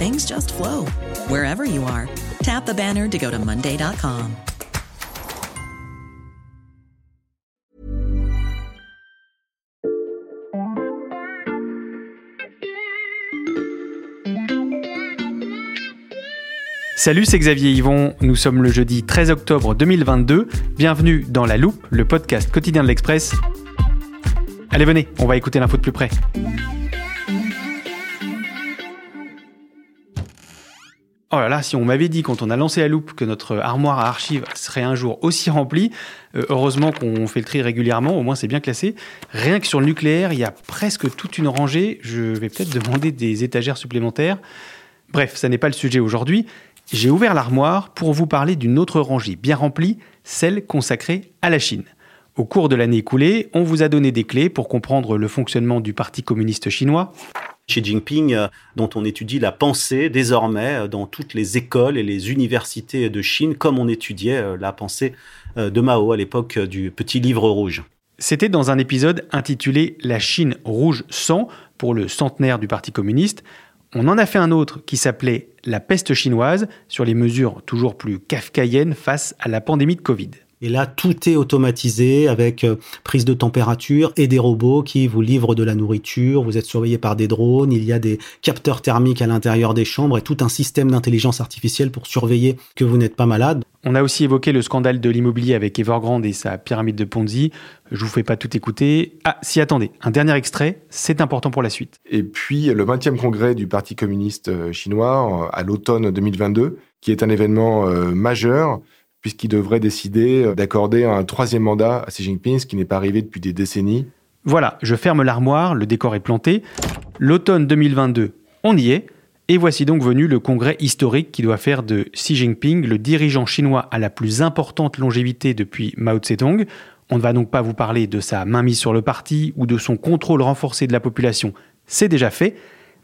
things just flow wherever you are. Tap the banner to go to Monday.com. Salut, c'est Xavier Yvon. Nous sommes le jeudi 13 octobre 2022. Bienvenue dans La Loupe, le podcast quotidien de l'Express. Allez, venez, on va écouter l'info de plus près. Oh là là, si on m'avait dit quand on a lancé la loupe que notre armoire à archives serait un jour aussi remplie, euh, heureusement qu'on fait le tri régulièrement, au moins c'est bien classé. Rien que sur le nucléaire, il y a presque toute une rangée. Je vais peut-être demander des étagères supplémentaires. Bref, ça n'est pas le sujet aujourd'hui. J'ai ouvert l'armoire pour vous parler d'une autre rangée bien remplie, celle consacrée à la Chine. Au cours de l'année écoulée, on vous a donné des clés pour comprendre le fonctionnement du Parti communiste chinois, Xi Jinping, euh, dont on étudie la pensée désormais euh, dans toutes les écoles et les universités de Chine, comme on étudiait euh, la pensée de Mao à l'époque du petit livre rouge. C'était dans un épisode intitulé La Chine rouge sang pour le centenaire du Parti communiste. On en a fait un autre qui s'appelait La peste chinoise sur les mesures toujours plus kafkaïennes face à la pandémie de Covid. Et là, tout est automatisé avec euh, prise de température et des robots qui vous livrent de la nourriture. Vous êtes surveillé par des drones. Il y a des capteurs thermiques à l'intérieur des chambres et tout un système d'intelligence artificielle pour surveiller que vous n'êtes pas malade. On a aussi évoqué le scandale de l'immobilier avec Evergrande et sa pyramide de Ponzi. Je vous fais pas tout écouter. Ah, si, attendez, un dernier extrait, c'est important pour la suite. Et puis, le 20e congrès du Parti communiste euh, chinois euh, à l'automne 2022, qui est un événement majeur puisqu'il devrait décider euh, d'accorder un troisième mandat à Xi Jinping, ce qui n'est pas arrivé depuis des décennies. Voilà, je ferme l'armoire, le décor est planté. L'automne 2022, on y est. Et voici donc venu le congrès historique qui doit faire de Xi Jinping le dirigeant chinois à la plus importante longévité depuis Mao Zedong. On ne va donc pas vous parler de sa mainmise sur le parti ou de son contrôle renforcé de la population, c'est déjà fait.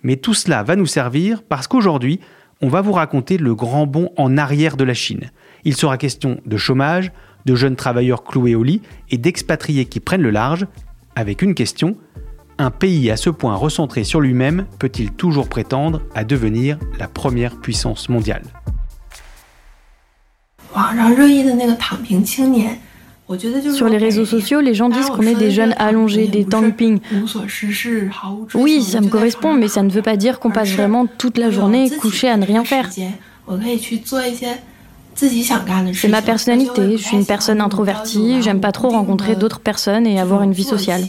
Mais tout cela va nous servir parce qu'aujourd'hui, on va vous raconter le grand bond en arrière de la Chine. Il sera question de chômage, de jeunes travailleurs cloués au lit et d'expatriés qui prennent le large, avec une question. Un pays à ce point recentré sur lui-même peut-il toujours prétendre à devenir la première puissance mondiale? Sur les réseaux sociaux, les gens disent qu'on est des jeunes allongés, des tangping. Oui, ça me correspond, mais ça ne veut pas dire qu'on passe vraiment toute la journée couché à ne rien faire. C'est ma personnalité, je suis une personne introvertie, j'aime pas trop rencontrer d'autres personnes et avoir une vie sociale.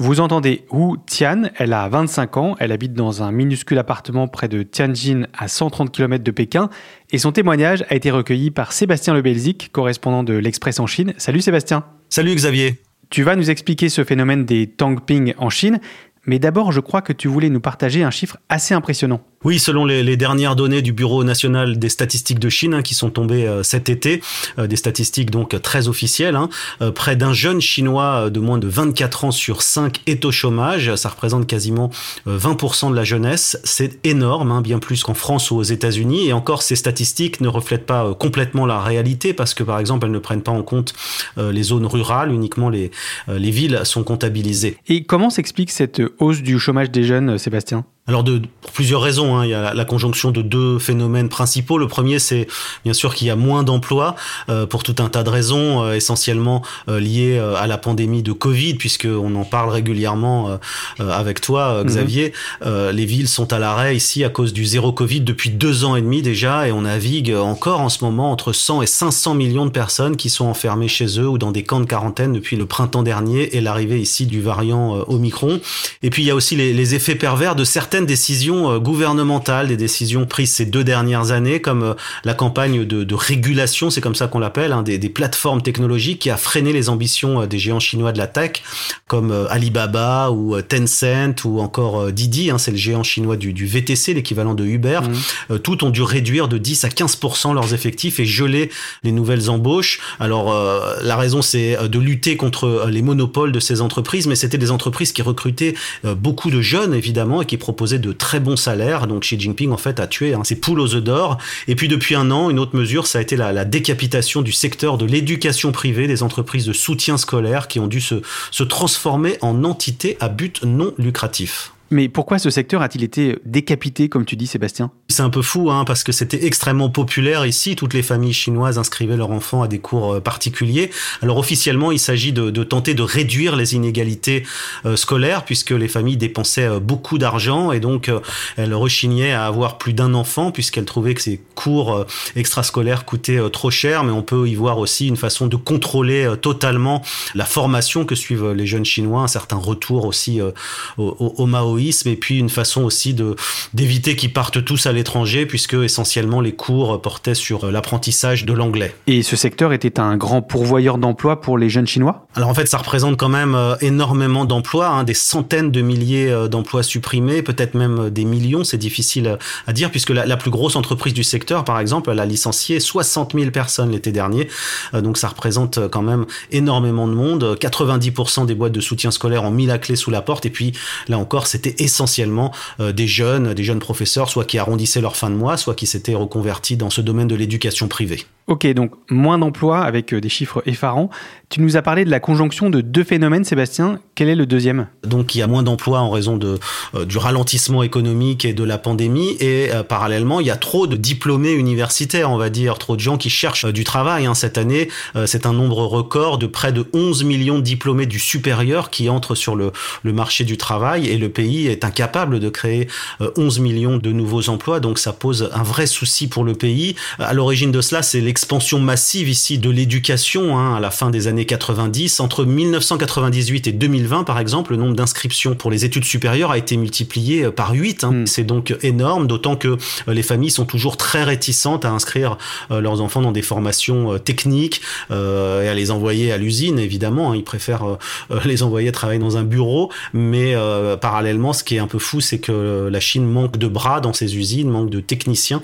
Vous entendez Wu Tian, elle a 25 ans, elle habite dans un minuscule appartement près de Tianjin à 130 km de Pékin et son témoignage a été recueilli par Sébastien Lebelzik, correspondant de l'Express en Chine. Salut Sébastien. Salut Xavier. Tu vas nous expliquer ce phénomène des Tangping en Chine, mais d'abord je crois que tu voulais nous partager un chiffre assez impressionnant. Oui, selon les, dernières données du Bureau national des statistiques de Chine hein, qui sont tombées euh, cet été, euh, des statistiques donc très officielles, hein, euh, près d'un jeune chinois de moins de 24 ans sur 5 est au chômage. Ça représente quasiment 20% de la jeunesse. C'est énorme, hein, bien plus qu'en France ou aux États-Unis. Et encore, ces statistiques ne reflètent pas complètement la réalité parce que par exemple, elles ne prennent pas en compte les zones rurales, uniquement les, les villes sont comptabilisées. Et comment s'explique cette hausse du chômage des jeunes, Sébastien? Alors de, pour plusieurs raisons, hein. il y a la, conjonction de deux phénomènes principaux. Le premier, c'est bien sûr qu'il y a moins d'emplois euh, pour tout un tas de raisons, euh, essentiellement euh, liées euh, à la pandémie de Covid, puisque on en parle régulièrement avec toi, mhm. Xavier. les villes sont à l'arrêt ici à cause du zéro Covid depuis deux ans et demi déjà, et on navigue encore en ce moment entre 100 et 500 millions de personnes qui sont enfermées chez eux ou dans des camps de quarantaine depuis le printemps dernier et l'arrivée ici du variant Omicron. Et puis il y a aussi les, les effets pervers de certaines décisions euh, gouvernementales, des décisions prises ces deux dernières années, comme euh, la campagne de, régulation, c'est comme ça qu'on l'appelle, hein, des, plateformes technologiques qui a freiné les ambitions euh, des géants chinois de la tech, comme Alibaba ou Tencent ou encore Didi, hein, c'est le géant chinois du, VTC, l'équivalent de Uber. Mmh. Toutes ont dû réduire de 10 à 15% leurs effectifs et geler les nouvelles embauches. Alors la raison, c'est de lutter contre les monopoles de ces entreprises, mais c'était des entreprises qui recrutaient beaucoup de jeunes, évidemment, et qui proposaient de très bons salaires. Donc Xi Jinping, en fait, a tué hein, ses poules aux œufs d'or. Et puis depuis un an, une autre mesure, ça a été la, décapitation du secteur de l'éducation privée, des entreprises de soutien scolaire qui ont dû se transformer en entités à but non lucratif. Mais pourquoi ce secteur a-t-il été décapité, comme tu dis, Sébastien? C'est un peu fou, hein, parce que c'était extrêmement populaire ici. Toutes les familles chinoises inscrivaient leurs enfants à des cours euh, particuliers. Alors officiellement, il s'agit de, tenter de réduire les inégalités euh, scolaires, puisque les familles dépensaient euh, beaucoup d'argent et donc elles rechignaient à avoir plus d'un enfant, puisqu'elles trouvaient que ces cours extrascolaires coûtaient trop cher. Mais on peut y voir aussi une façon de contrôler totalement la formation que suivent les jeunes Chinois, un certain retour aussi au, au, au et puis une façon aussi de d'éviter qu'ils partent tous à l'étranger puisque essentiellement les cours portaient sur euh, l'apprentissage de l'anglais. Et ce secteur était un grand pourvoyeur d'emplois pour les jeunes chinois? Alors en fait ça représente quand même euh, énormément d'emplois, hein, des centaines de milliers euh, d'emplois supprimés, peut-être même des millions, c'est difficile à dire puisque la, plus grosse entreprise du secteur par exemple elle a licencié 60 000 personnes l'été dernier, donc ça représente quand même énormément de monde, 90% des boîtes de soutien scolaire ont mis la clé sous la porte. Et puis là encore c'était essentiellement euh, des jeunes, des jeunes professeurs, soit qui arrondissaient leur fin de mois, soit qui s'étaient reconvertis dans ce domaine de l'éducation privée. Ok, donc moins d'emplois avec euh, des chiffres effarants. Tu nous as parlé de la conjonction de deux phénomènes, Sébastien. Quel est le deuxième? Donc il y a moins d'emplois en raison euh, du ralentissement économique et de la pandémie. Et euh, parallèlement, il y a trop de diplômés universitaires, on va dire, trop de gens qui cherchent du travail. Hein. Cette année, c'est un nombre record de près de 11 millions de diplômés du supérieur qui entrent sur le, marché du travail. Et le pays est incapable de créer 11 millions de nouveaux emplois. Donc ça pose un vrai souci pour le pays. À l'origine de cela, c'est expansion massive ici de l'éducation hein, à la fin des années 90. Entre 1998 et 2020, par exemple, le nombre d'inscriptions pour les études supérieures a été multiplié euh, par 8. Hein. Hmm. C'est donc énorme, d'autant que euh, les familles sont toujours très réticentes à inscrire euh, leurs enfants dans des formations techniques et à les envoyer à l'usine, évidemment. Hein. Ils préfèrent les envoyer travailler dans un bureau, mais parallèlement, ce qui est un peu fou, c'est que la Chine manque de bras dans ses usines, manque de techniciens,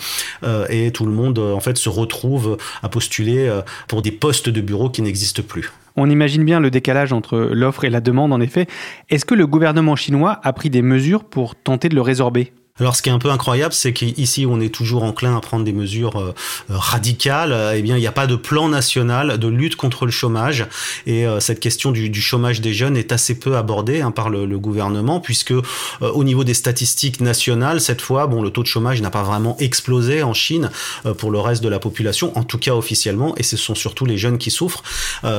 et tout le monde en fait se retrouve à postuler euh, pour des postes de bureau qui n'existent plus. On imagine bien le décalage entre l'offre et la demande, en effet. Est-ce que le gouvernement chinois a pris des mesures pour tenter de le résorber? Alors, ce qui est un peu incroyable, c'est qu'ici, on est toujours enclin à prendre des mesures euh, euh, radicales. Eh bien, il n'y a pas de plan national de lutte contre le chômage. Et euh, cette question du, chômage des jeunes est assez peu abordée hein, par le, gouvernement, puisque au niveau des statistiques nationales, cette fois, bon, le taux de chômage n'a pas vraiment explosé en Chine pour le reste de la population, en tout cas officiellement. Et ce sont surtout les jeunes qui souffrent.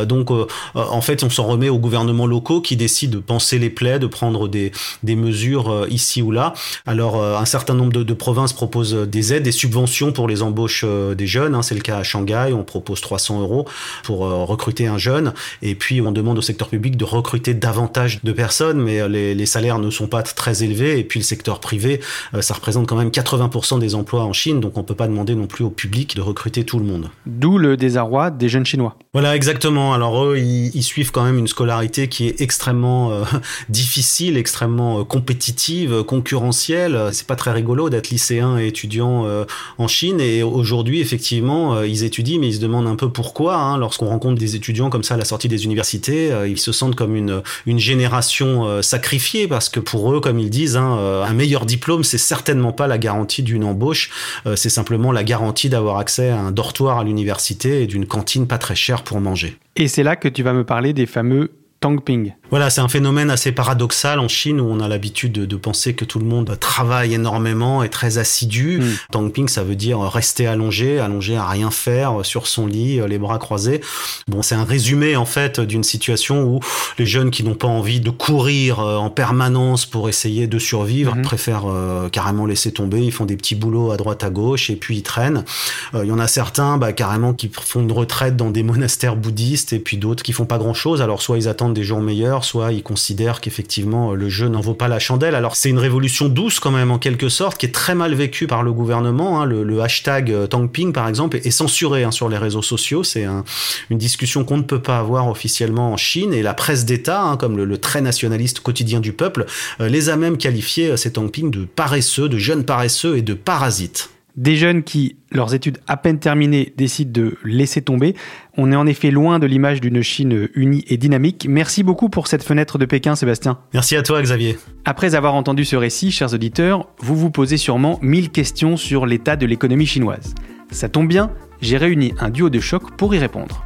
donc, en fait, on s'en remet aux gouvernements locaux qui décident de penser les plaies, de prendre des, des mesures ici ou là. Alors euh, un certain nombre de, provinces proposent des aides, des subventions pour les embauches euh, des jeunes. Hein. C'est le cas à Shanghai, on propose 300 euros pour euh, recruter un jeune. Et puis on demande au secteur public de recruter davantage de personnes, mais les, salaires ne sont pas très élevés. Et puis le secteur privé, ça représente quand même 80% des emplois en Chine, donc on peut pas demander non plus au public de recruter tout le monde. D'où le désarroi des jeunes Chinois. Voilà, exactement. Alors eux, ils, suivent quand même une scolarité qui est extrêmement difficile, extrêmement compétitive, concurrentielle c'est pas très rigolo d'être lycéen et étudiant euh, en Chine. Et aujourd'hui, effectivement, euh, ils étudient, mais ils se demandent un peu pourquoi. Hein. Lorsqu'on rencontre des étudiants comme ça à la sortie des universités, euh, ils se sentent comme une, une génération sacrifiée parce que pour eux, comme ils disent, hein, un meilleur diplôme, c'est certainement pas la garantie d'une embauche. c'est simplement la garantie d'avoir accès à un dortoir à l'université et d'une cantine pas très chère pour manger. Et c'est là que tu vas me parler des fameux Tangping. Voilà, c'est un phénomène assez paradoxal en Chine où on a l'habitude de, penser que tout le monde travaille énormément et très assidu. Mm. Tangping, ça veut dire rester allongé, allongé à rien faire sur son lit, les bras croisés. Bon, c'est un résumé en fait d'une situation où les jeunes qui n'ont pas envie de courir euh, en permanence pour essayer de survivre mm-hmm. préfèrent euh, carrément laisser tomber. Ils font des petits boulots à droite à gauche et puis ils traînent. Euh, il y en a certains, bah, carrément, qui font une retraite dans des monastères bouddhistes et puis d'autres qui font pas grand chose. Alors soit ils attendent des jours meilleurs, soit ils considèrent qu'effectivement le jeu n'en vaut pas la chandelle. Alors c'est une révolution douce quand même en quelque sorte, qui est très mal vécue par le gouvernement. Hein. Le, hashtag euh, Tangping par exemple est censuré hein, sur les réseaux sociaux. C'est une discussion qu'on ne peut pas avoir officiellement en Chine et la presse d'État, hein, comme le, très nationaliste quotidien du peuple, euh, les a même qualifiés euh, ces Tangping de paresseux, de jeunes paresseux et de parasites. Des jeunes qui, leurs études à peine terminées, décident de laisser tomber. On est en effet loin de l'image d'une Chine unie et dynamique. Merci beaucoup pour cette fenêtre de Pékin, Sébastien. Merci à toi, Xavier. Après avoir entendu ce récit, chers auditeurs, vous vous posez sûrement mille questions sur l'état de l'économie chinoise. Ça tombe bien, j'ai réuni un duo de choc pour y répondre.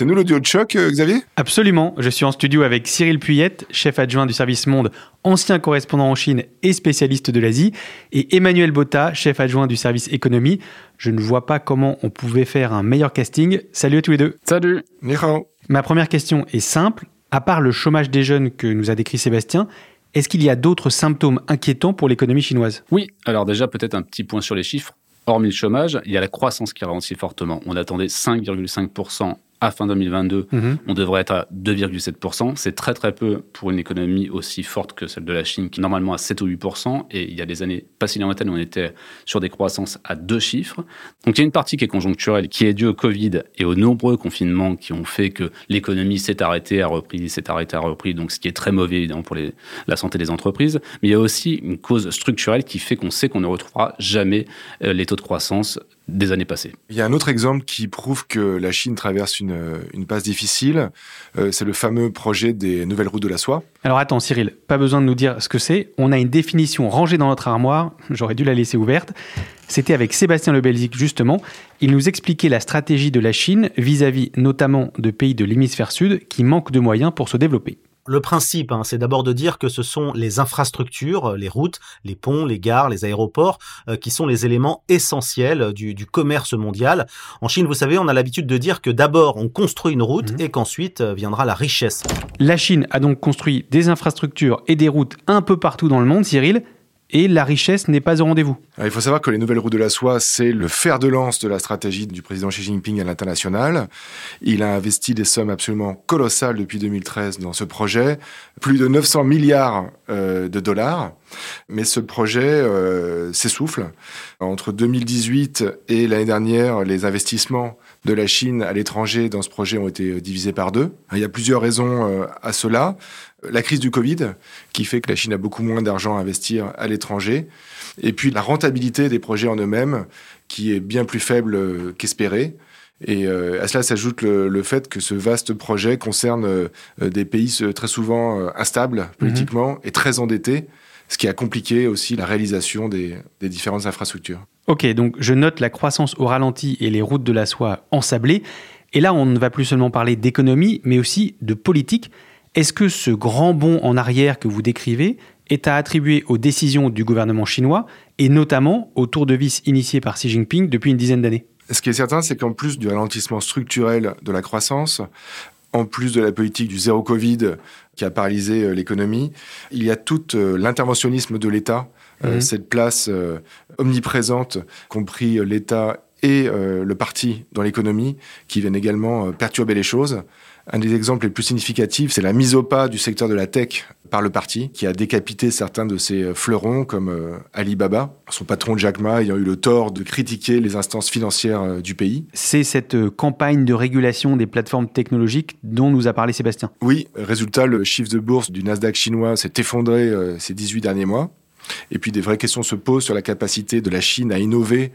C'est nous l'audio de choc, euh, Xavier? Absolument. Je suis en studio avec Cyril Puyette, chef adjoint du service Monde, ancien correspondant en Chine et spécialiste de l'Asie, et Emmanuel Botta, chef adjoint du service économie. Je ne vois pas comment on pouvait faire un meilleur casting. Salut à tous les deux. Salut. Ni Ma première question est simple. À part le chômage des jeunes que nous a décrit Sébastien, est-ce qu'il y a d'autres symptômes inquiétants pour l'économie chinoise? Oui, alors déjà peut-être un petit point sur les chiffres. Hormis le chômage, il y a la croissance qui ralentit fortement. On attendait 5,5% à fin 2022, mhm. on devrait être à 2,7%. C'est très très peu pour une économie aussi forte que celle de la Chine, qui normalement à 7 ou 8%. Et il y a des années pas si lointaines où on était sur des croissances à deux chiffres. Donc il y a une partie qui est conjoncturelle, qui est due au Covid et aux nombreux confinements qui ont fait que l'économie s'est arrêtée, a repris, s'est arrêtée, a repris. Donc ce qui est très mauvais évidemment pour les, la santé des entreprises. Mais il y a aussi une cause structurelle qui fait qu'on sait qu'on ne retrouvera jamais euh, les taux de croissance des années passées. Il y a un autre exemple qui prouve que la Chine traverse une, une passe difficile. Euh, c'est le fameux projet des nouvelles routes de la soie. Alors attends Cyril, pas besoin de nous dire ce que c'est. On a une définition rangée dans notre armoire. J'aurais dû la laisser ouverte. C'était avec Sébastien Le Belzic justement. Il nous expliquait la stratégie de la Chine vis-à-vis -vis notamment de pays de l'hémisphère sud qui manquent de moyens pour se développer. Le principe, hein, c'est d'abord de dire que ce sont les infrastructures, euh, les routes, les ponts, les gares, les aéroports, euh, qui sont les éléments essentiels du, commerce mondial. En Chine, vous savez, on a l'habitude de dire que d'abord on construit une route mhm. et qu'ensuite euh, viendra la richesse. La Chine a donc construit des infrastructures et des routes un peu partout dans le monde, Cyril et la richesse n'est pas au rendez-vous. Il faut savoir que les nouvelles routes de la soie, c'est le fer de lance de la stratégie du président Xi Jinping à l'international. Il a investi des sommes absolument colossales depuis 2013 dans ce projet, plus de 900 milliards euh, de dollars. Mais ce projet euh, s'essouffle. Entre 2018 et l'année dernière, les investissements de la Chine à l'étranger dans ce projet ont été divisés par deux. Il y a plusieurs raisons euh, à cela la crise du Covid, qui fait que la Chine a beaucoup moins d'argent à investir à l'étranger, et puis la rentabilité des projets en eux-mêmes, qui est bien plus faible qu'espéré. Et euh, à cela s'ajoute le, fait que ce vaste projet concerne euh, des pays très souvent euh, instables politiquement et très endettés, ce qui a compliqué aussi la réalisation des, des, différentes infrastructures. Ok, donc je note la croissance au ralenti et les routes de la soie ensablées. Et là, on ne va plus seulement parler d'économie, mais aussi de politique. Est-ce que ce grand bond en arrière que vous décrivez est à attribuer aux décisions du gouvernement chinois et notamment au tour de vis initié par Xi Jinping depuis une dizaine d'années? Ce qui est certain, c'est qu'en plus du ralentissement structurel de la croissance, en plus de la politique du zéro Covid qui a paralysé euh, l'économie, il y a tout euh, l'interventionnisme de l'État, euh, mhm. cette place omniprésente, compris l'État et le parti dans l'économie, qui viennent également perturber les choses. Un des exemples les plus significatifs, c'est la mise au pas du secteur de la tech par le parti, qui a décapité certains de ses fleurons, comme euh, Alibaba, son patron Jack Ma ayant eu le tort de critiquer les instances financières euh, du pays. C'est cette euh, campagne de régulation des plateformes technologiques dont nous a parlé Sébastien. Oui, résultat, le chiffre de bourse du Nasdaq chinois s'est effondré ces 18 derniers mois. Et puis des vraies questions se posent sur la capacité de la Chine à innover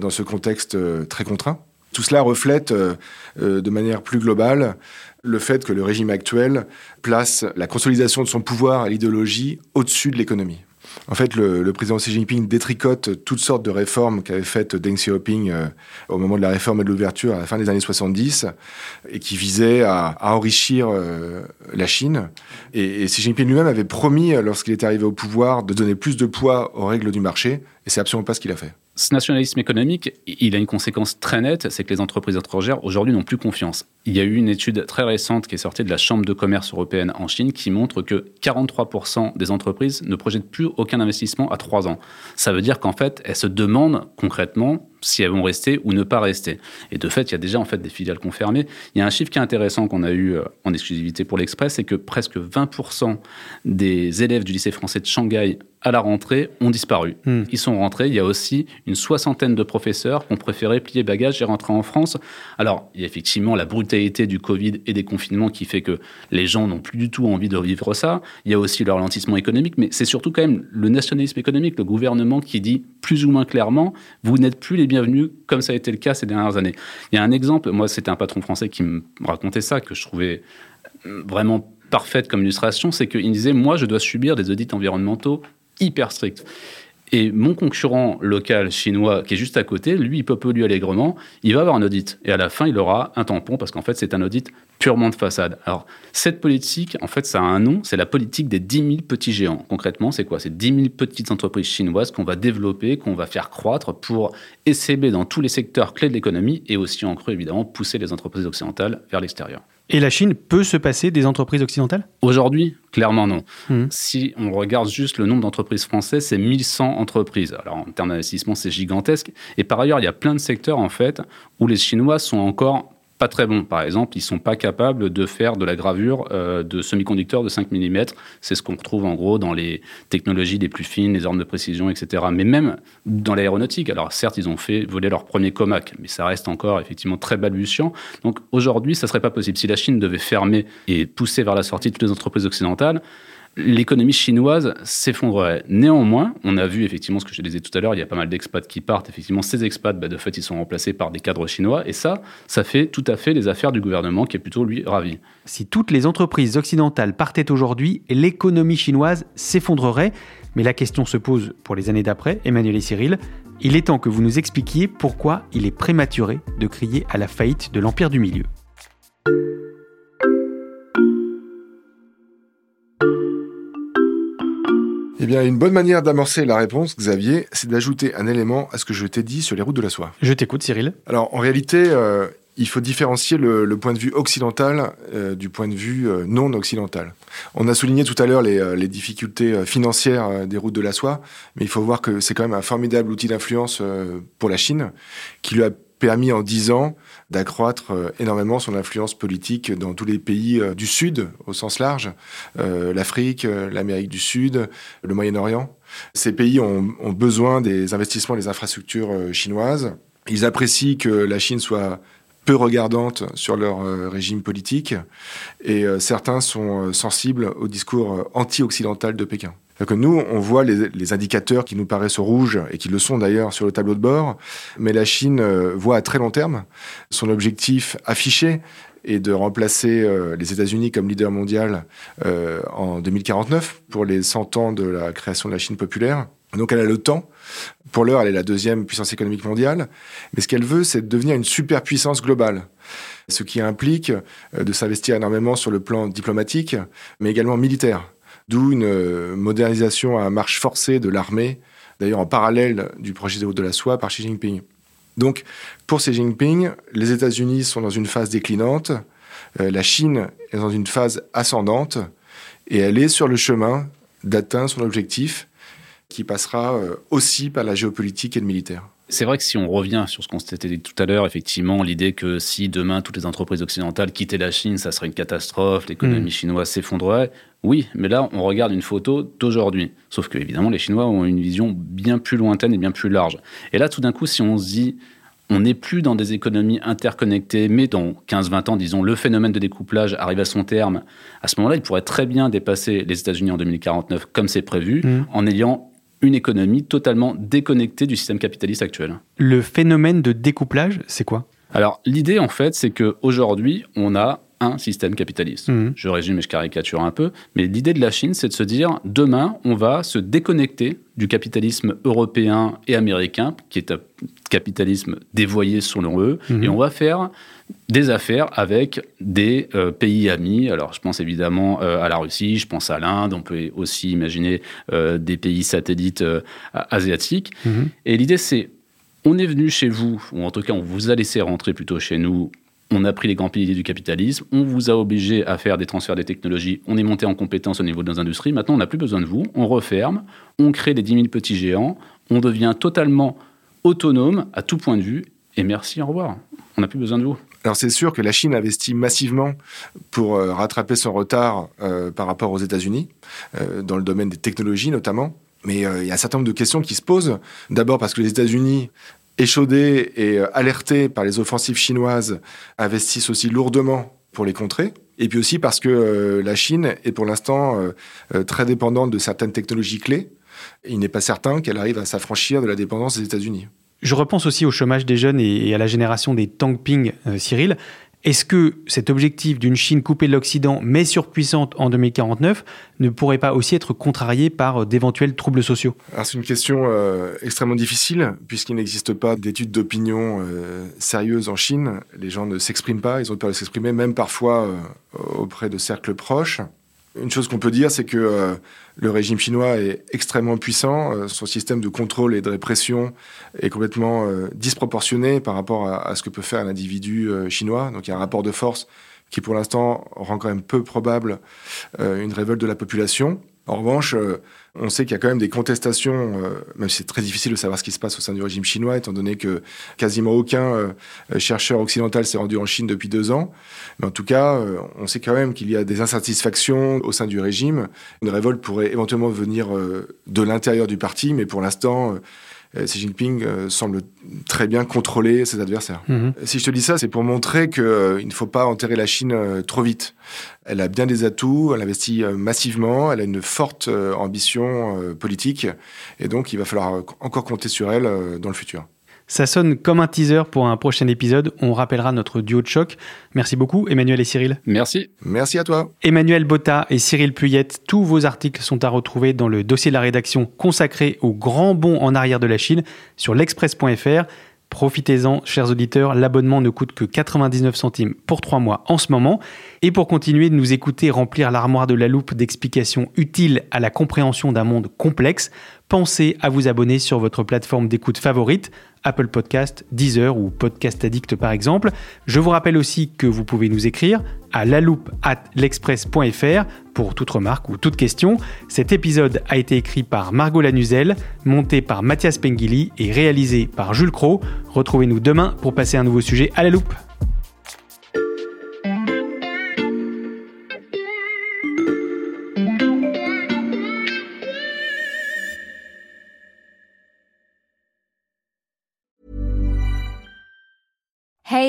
dans ce contexte très contraint. Tout cela reflète de manière plus globale le fait que le régime actuel place la consolidation de son pouvoir à l'idéologie au-dessus de l'économie. En fait, le, président Xi Jinping détricote toutes sortes de réformes qu'avait faites Deng Xiaoping euh, au moment de la réforme de l'ouverture à la fin des années 70 et qui visaient à, enrichir euh, la Chine. Et, et Xi Jinping lui-même avait promis, lorsqu'il est arrivé au pouvoir, de donner plus de poids aux règles du marché. Et c'est absolument pas ce qu'il a fait ce nationalisme économique, il a une conséquence très nette, c'est que les entreprises étrangères aujourd'hui n'ont plus confiance. Il y a eu une étude très récente qui est sortie de la Chambre de commerce européenne en Chine qui montre que 43% des entreprises ne projettent plus aucun investissement à trois ans. Ça veut dire qu'en fait, elles se demandent concrètement si elles vont rester ou ne pas rester. Et de fait, il y a déjà en fait des filiales confirmées. Il y a un chiffre qui est intéressant qu'on a eu euh, en exclusivité pour l'Express, c'est que presque 20% des élèves du lycée français de Shanghai à la rentrée ont disparu. Hmm. Ils sont rentrés. Il y a aussi une soixantaine de professeurs qui ont préféré plier bagages et rentrer en France. Alors, il y a effectivement la brutalité du Covid et des confinements qui fait que les gens n'ont plus du tout envie de vivre ça. Il y a aussi le ralentissement économique, mais c'est surtout quand même le nationalisme économique, le gouvernement qui dit plus ou moins clairement, vous n'êtes plus les bienvenus comme ça a été le cas ces dernières années. Il y a un exemple, moi c'était un patron français qui me racontait ça, que je trouvais vraiment parfaite comme illustration, c'est qu'il disait, moi je dois subir des audits environnementaux hyper stricts. Et mon concurrent local chinois qui est juste à côté, lui, il peut polluer allègrement, il va avoir un audit. Et à la fin, il aura un tampon parce qu'en fait, c'est un audit purement de façade. Alors, cette politique, en fait, ça a un nom, c'est la politique des 10 000 petits géants. Concrètement, c'est quoi? C'est 10 000 petites entreprises chinoises qu'on va développer, qu'on va faire croître pour essayer dans tous les secteurs clés de l'économie et aussi en creux, évidemment, pousser les entreprises occidentales vers l'extérieur. Et la Chine peut se passer des entreprises occidentales? Aujourd'hui, clairement non. Mmh. Si on regarde juste le nombre d'entreprises françaises, c'est 1100 entreprises. Alors en termes d'investissement, c'est gigantesque. Et par ailleurs, il y a plein de secteurs en fait où les Chinois sont encore pas très bons. Par exemple, ils sont pas capables de faire de la gravure euh, de semi-conducteurs de 5 mm. C'est ce qu'on retrouve en gros dans les technologies les plus fines, les armes de précision, etc. Mais même dans l'aéronautique. Alors certes, ils ont fait voler leur premier comac, mais ça reste encore effectivement très balbutiant. Donc aujourd'hui, ça serait pas possible. Si la Chine devait fermer et pousser vers la sortie toutes les entreprises occidentales, l'économie chinoise s'effondrerait. Néanmoins, on a vu effectivement ce que je disais tout à l'heure, il y a pas mal d'expats qui partent. Effectivement, ces expats, bah, de fait, ils sont remplacés par des cadres chinois. Et ça, ça fait tout à fait les affaires du gouvernement qui est plutôt, lui, ravi. Si toutes les entreprises occidentales partaient aujourd'hui, l'économie chinoise s'effondrerait. Mais la question se pose pour les années d'après, Emmanuel et Cyril. Il est temps que vous nous expliquiez pourquoi il est prématuré de crier à la faillite de l'Empire du Milieu. Eh bien, une bonne manière d'amorcer la réponse, Xavier, c'est d'ajouter un élément à ce que je t'ai dit sur les routes de la soie. Je t'écoute, Cyril. Alors, en réalité, euh, il faut différencier le, point de vue occidental euh, du point de vue euh, non occidental. On a souligné tout à l'heure les, les, difficultés financières des routes de la soie, mais il faut voir que c'est quand même un formidable outil d'influence pour la Chine, qui lui a permis en dix ans d'accroître euh, énormément son influence politique dans tous les pays euh, du Sud, au sens large, euh, l'Afrique, l'Amérique du Sud, le Moyen-Orient. Ces pays ont, besoin des investissements des infrastructures chinoises. Ils apprécient que la Chine soit peu regardante sur leur régime politique et certains sont sensibles au discours anti-occidental de Pékin que nous, on voit les, indicateurs qui nous paraissent rouges, et qui le sont d'ailleurs sur le tableau de bord, mais la Chine euh, voit à très long terme son objectif affiché est de remplacer euh, les États-Unis comme leader mondial euh, en 2049 pour les 100 ans de la création de la Chine populaire. Donc elle a le temps. Pour l'heure, elle est la deuxième puissance économique mondiale. Mais ce qu'elle veut, c'est devenir une superpuissance globale. Ce qui implique de s'investir énormément sur le plan diplomatique, mais également militaire. D'où une euh, modernisation à marche forcée de l'armée, d'ailleurs en parallèle du projet de de la soie par Xi Jinping. Donc, pour Xi Jinping, les États-Unis sont dans une phase déclinante, euh, la Chine est dans une phase ascendante, et elle est sur le chemin d'atteindre son objectif, qui passera euh, aussi par la géopolitique et le militaire. C'est vrai que si on revient sur ce qu'on s'était dit tout à l'heure, effectivement, l'idée que si demain toutes les entreprises occidentales quittaient la Chine, ça serait une catastrophe, l'économie Mm. chinoise s'effondrerait. Oui, mais là, on regarde une photo d'aujourd'hui. Sauf que, évidemment, les Chinois ont une vision bien plus lointaine et bien plus large. Et là, tout d'un coup, si on se dit, on n'est plus dans des économies interconnectées, mais dans 15-20 ans, disons, le phénomène de découplage arrive à son terme, à ce moment-là, il pourrait très bien dépasser les États-Unis en 2049, comme c'est prévu, Mm. en ayant une économie totalement déconnectée du système capitaliste actuel. Le phénomène de découplage, c'est quoi? Alors, l'idée, en fait, c'est qu'aujourd'hui, on a un système capitaliste. Mhm. Je résume et je caricature un peu, mais l'idée de la Chine, c'est de se dire, demain, on va se déconnecter du capitalisme européen et américain, qui est un capitalisme dévoyé selon eux, Mhm. et on va faire des affaires avec des euh, pays amis. Alors, je pense évidemment euh, à la Russie, je pense à l'Inde, on peut aussi imaginer euh, des pays satellites asiatiques. Mhm. Et l'idée, c'est, on est venu chez vous, ou en tout cas, on vous a laissé rentrer plutôt chez nous. On a pris les grands piliers du capitalisme, on vous a obligé à faire des transferts des technologies, on est monté en compétence au niveau de nos industries, maintenant on n'a plus besoin de vous, on referme, on crée des 10 000 petits géants, on devient totalement autonome à tout point de vue, et merci, au revoir. On n'a plus besoin de vous. Alors c'est sûr que la Chine investit massivement pour euh, rattraper son retard euh, par rapport aux États-Unis, euh, dans le domaine des technologies notamment. Mais il y a un certain nombre de questions qui se posent. D'abord parce que les États-Unis, échaudés et alertés par les offensives chinoises, investissent aussi lourdement pour les contrer. Et puis aussi parce que la Chine est pour l'instant très dépendante de certaines technologies clés. Il n'est pas certain qu'elle arrive à s'affranchir de la dépendance des États-Unis. Je repense aussi au chômage des jeunes et à la génération des Tangping, euh, Cyril. Est-ce que cet objectif d'une Chine coupée de l'Occident mais surpuissante en 2049 ne pourrait pas aussi être contrarié par euh, d'éventuels troubles sociaux? C'est une question euh, extrêmement difficile puisqu'il n'existe pas d'études d'opinion sérieuses en Chine. Les gens ne s'expriment pas, ils ont peur de s'exprimer, même parfois auprès de cercles proches. Une chose qu'on peut dire, c'est que euh, le régime chinois est extrêmement puissant. Euh, son système de contrôle et de répression est complètement euh, disproportionné par rapport à, à ce que peut faire un individu chinois. Donc il y a un rapport de force qui, pour l'instant, rend quand même peu probable une révolte de la population. En revanche, euh, on sait qu'il y a quand même des contestations, euh, même si c'est très difficile de savoir ce qui se passe au sein du régime chinois, étant donné que quasiment aucun euh, chercheur occidental s'est rendu en Chine depuis deux ans. Mais en tout cas, on sait quand même qu'il y a des insatisfactions au sein du régime. Une révolte pourrait éventuellement venir de l'intérieur du parti, mais pour l'instant, Xi Jinping euh, semble très bien contrôler ses adversaires. Mhm. Si je te dis ça, c'est pour montrer qu'il ne faut pas enterrer la Chine euh, trop vite. Elle a bien des atouts, elle investit euh, massivement, elle a une forte euh, ambition euh, politique, et donc il va falloir euh, encore compter sur elle euh, dans le futur. Ça sonne comme un teaser pour un prochain épisode. On rappellera notre duo de choc. Merci beaucoup, Emmanuel et Cyril. Merci. Merci à toi. Emmanuel Botta et Cyril Puyette, tous vos articles sont à retrouver dans le dossier de la rédaction consacré au grand bond en arrière de la Chine sur l'express.fr. Profitez-en, chers auditeurs, l'abonnement ne coûte que 99 centimes pour trois mois en ce moment. Et pour continuer de nous écouter remplir l'armoire de la loupe d'explications utiles à la compréhension d'un monde complexe, pensez à vous abonner sur votre plateforme d'écoute favorite, Apple Podcast, Deezer ou Podcast Addict par exemple. Je vous rappelle aussi que vous pouvez nous écrire à laloupe at l'express.fr pour toute remarque ou toute question. Cet épisode a été écrit par Margot Lanuzel, monté par Mathias Pengili et réalisé par Jules Cro. Retrouvez-nous demain pour passer un nouveau sujet à la loupe.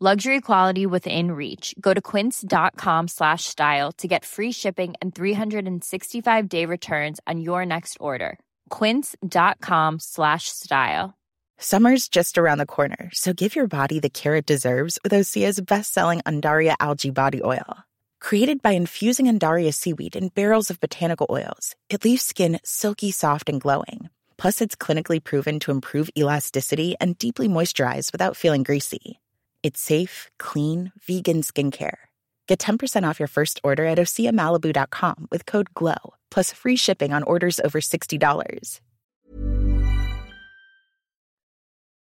Luxury quality within reach. Go to quince.com slash style to get free shipping and 365 day returns on your next order. Quince.com slash style. Summer's just around the corner, so give your body the care it deserves with Osea's best-selling Andaria algae body oil. Created by infusing Andaria seaweed in barrels of botanical oils, it leaves skin silky soft and glowing. Plus, it's clinically proven to improve elasticity and deeply moisturize without feeling greasy. It's safe, clean, vegan skincare. Get 10% off your first order at oseamalibu.com with code GLOW, plus free shipping on orders over $60.